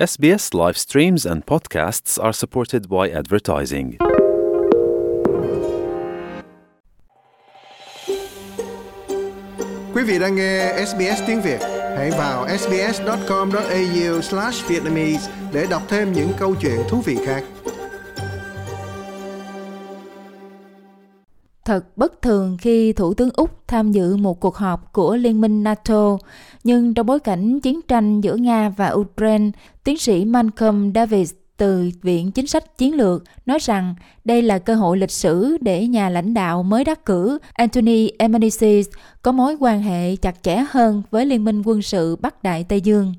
SBS live streams and podcasts are supported by advertising. Quý vị đang nghe SBS tiếng Việt, hãy vào sbs.com.au/vietnamese để đọc thêm những câu chuyện thú vị khác. Thật bất thường khi Thủ tướng Úc tham dự một cuộc họp của Liên minh NATO, nhưng trong bối cảnh chiến tranh giữa Nga và Ukraine, tiến sĩ Malcolm Davis từ Viện Chính sách Chiến lược nói rằng đây là cơ hội lịch sử để nhà lãnh đạo mới đắc cử Anthony Albanese có mối quan hệ chặt chẽ hơn với Liên minh quân sự Bắc Đại Tây Dương.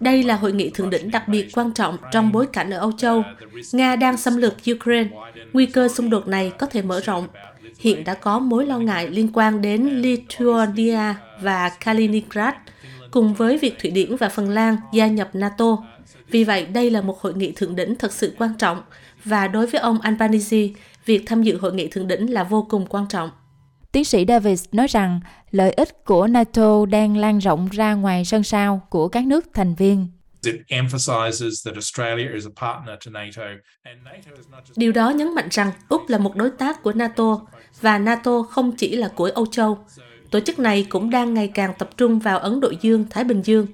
Đây là hội nghị thượng đỉnh đặc biệt quan trọng trong bối cảnh ở Âu Châu. Nga đang xâm lược Ukraine. Nguy cơ xung đột này có thể mở rộng. Hiện đã có mối lo ngại liên quan đến Lithuania và Kaliningrad, cùng với việc Thụy Điển và Phần Lan gia nhập NATO. Vì vậy, đây là một hội nghị thượng đỉnh thật sự quan trọng, và đối với ông Albanese, việc tham dự hội nghị thượng đỉnh là vô cùng quan trọng. Tiến sĩ Davis nói rằng lợi ích của NATO đang lan rộng ra ngoài sân sau của các nước thành viên. Điều đó nhấn mạnh rằng Úc là một đối tác của NATO và NATO không chỉ là của Âu Châu. Tổ chức này cũng đang ngày càng tập trung vào Ấn Độ Dương, Thái Bình Dương.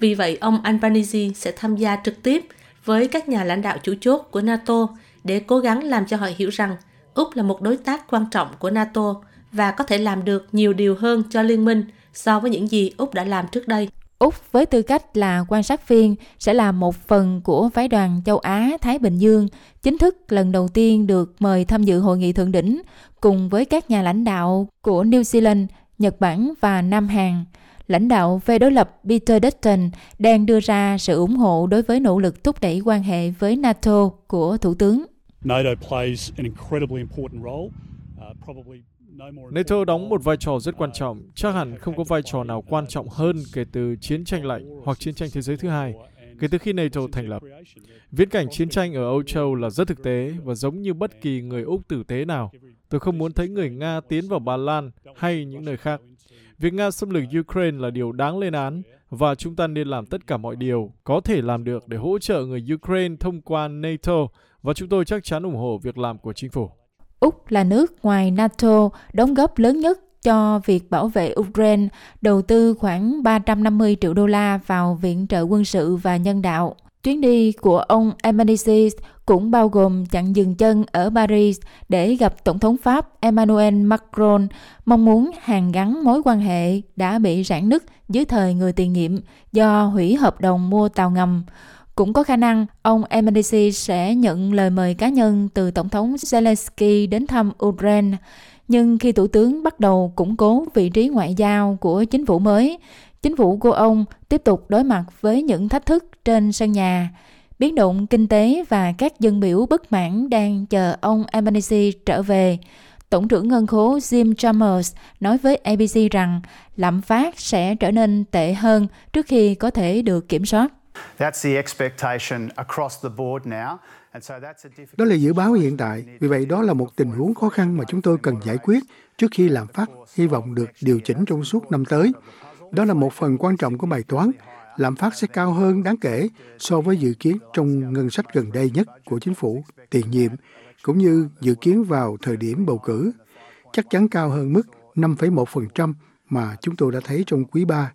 Vì vậy, ông Albanese sẽ tham gia trực tiếp với các nhà lãnh đạo chủ chốt của NATO để cố gắng làm cho họ hiểu rằng Úc là một đối tác quan trọng của NATO và có thể làm được nhiều điều hơn cho liên minh so với những gì Úc đã làm trước đây. Úc với tư cách là quan sát viên sẽ là một phần của phái đoàn châu Á Thái Bình Dương, chính thức lần đầu tiên được mời tham dự hội nghị thượng đỉnh cùng với các nhà lãnh đạo của New Zealand, Nhật Bản và Nam Hàn. Lãnh đạo phe đối lập Peter Dutton đang đưa ra sự ủng hộ đối với nỗ lực thúc đẩy quan hệ với NATO của Thủ tướng. NATO plays an incredibly important role, uh, probably NATO đóng một vai trò rất quan trọng, chắc hẳn không có vai trò nào quan trọng hơn kể từ chiến tranh lạnh hoặc chiến tranh thế giới thứ hai, kể từ khi NATO thành lập. Viễn cảnh chiến tranh ở Âu Châu là rất thực tế và giống như bất kỳ người Úc tử tế nào. Tôi không muốn thấy người Nga tiến vào Ba Lan hay những nơi khác. Việc Nga xâm lược Ukraine là điều đáng lên án và chúng ta nên làm tất cả mọi điều có thể làm được để hỗ trợ người Ukraine thông qua NATO và chúng tôi chắc chắn ủng hộ việc làm của chính phủ. Úc là nước ngoài NATO đóng góp lớn nhất cho việc bảo vệ Ukraine, đầu tư khoảng 350 triệu đô la vào viện trợ quân sự và nhân đạo. Chuyến đi của ông Albanese cũng bao gồm chặn dừng chân ở Paris để gặp Tổng thống Pháp Emmanuel Macron, mong muốn hàn gắn mối quan hệ đã bị rạn nứt dưới thời người tiền nhiệm do hủy hợp đồng mua tàu ngầm. Cũng có khả năng ông Albanese sẽ nhận lời mời cá nhân từ Tổng thống Zelensky đến thăm Ukraine. Nhưng khi Thủ tướng bắt đầu củng cố vị trí ngoại giao của chính phủ mới, chính phủ của ông tiếp tục đối mặt với những thách thức trên sân nhà. Biến động kinh tế và các dân biểu bất mãn đang chờ ông Albanese trở về. Tổng trưởng ngân khố Jim Chalmers nói với ABC rằng lạm phát sẽ trở nên tệ hơn trước khi có thể được kiểm soát. Đó là dự báo hiện tại, vì vậy đó là một tình huống khó khăn mà chúng tôi cần giải quyết trước khi lạm phát hy vọng được điều chỉnh trong suốt năm tới. Đó là một phần quan trọng của bài toán. Lạm phát sẽ cao hơn đáng kể so với dự kiến trong ngân sách gần đây nhất của chính phủ tiền nhiệm, cũng như dự kiến vào thời điểm bầu cử. Chắc chắn cao hơn mức 5,1% mà chúng tôi đã thấy trong quý 3.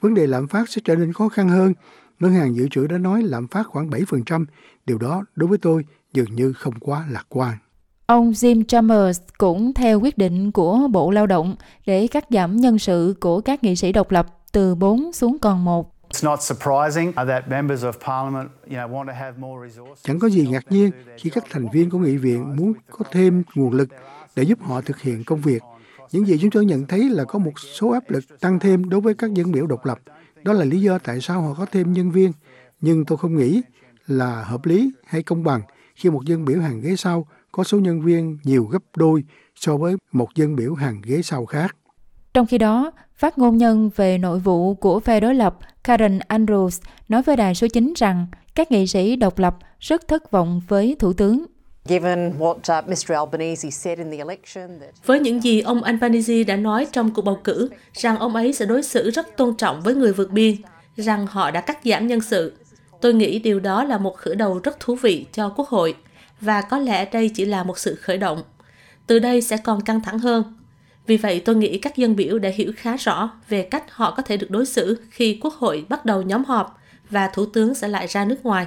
Vấn đề lạm phát sẽ trở nên khó khăn hơn Ngân hàng dự trữ đã nói lạm phát khoảng 7%, điều đó đối với tôi dường như không quá lạc quan. Ông Jim Chalmers cũng theo quyết định của Bộ Lao động để cắt giảm nhân sự của các nghị sĩ độc lập từ 4 xuống còn 1. Chẳng có gì ngạc nhiên khi các thành viên của nghị viện muốn có thêm nguồn lực để giúp họ thực hiện công việc. Những gì chúng tôi nhận thấy là có một số áp lực tăng thêm đối với các dân biểu độc lập. Đó là lý do tại sao họ có thêm nhân viên. Nhưng tôi không nghĩ là hợp lý hay công bằng khi một dân biểu hàng ghế sau có số nhân viên nhiều gấp đôi so với một dân biểu hàng ghế sau khác. Trong khi đó, phát ngôn nhân về nội vụ của phe đối lập Karen Andrews nói với đài số 9 rằng các nghị sĩ độc lập rất thất vọng với Thủ tướng. Với những gì ông Albanese đã nói trong cuộc bầu cử, rằng ông ấy sẽ đối xử rất tôn trọng với người vượt biên, rằng họ đã cắt giảm nhân sự. Tôi nghĩ điều đó là một khởi đầu rất thú vị cho Quốc hội, và có lẽ đây chỉ là một sự khởi động. Từ đây sẽ còn căng thẳng hơn. Vì vậy tôi nghĩ các dân biểu đã hiểu khá rõ về cách họ có thể được đối xử khi Quốc hội bắt đầu nhóm họp và Thủ tướng sẽ lại ra nước ngoài.